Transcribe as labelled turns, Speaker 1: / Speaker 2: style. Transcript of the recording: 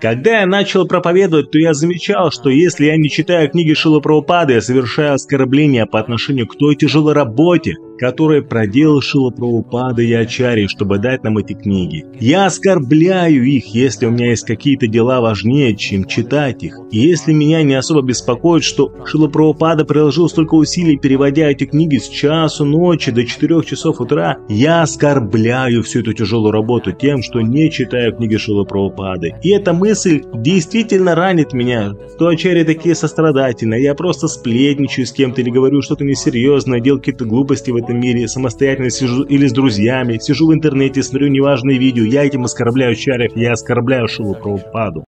Speaker 1: Когда я начал проповедовать, то я замечал, что если я не читаю книги Шила Прабхупады, я совершаю оскорбления по отношению к той тяжелой работе, которую проделал Шила Прабхупада и Ачари, чтобы дать нам эти книги. Я оскорбляю их, если у меня есть какие-то дела важнее, чем читать их. И если меня не особо беспокоит, что Шила Прабхупада приложил столько усилий, переводя эти книги с часу ночи до 4 часов утра, я оскорбляю всю эту тяжелую работу тем, что не читаю книги Шила Прабхупады. И эта мысль действительно ранит меня, что Ачари такие сострадательные, я просто сплетничаю с кем-то или говорю что-то несерьезное, делаю какие-то глупости в этом мире, самостоятельно сижу или с друзьями, сижу в интернете, смотрю неважные видео, я этим оскорбляю Ачарев, я оскорбляю Шилу Прабхупаду.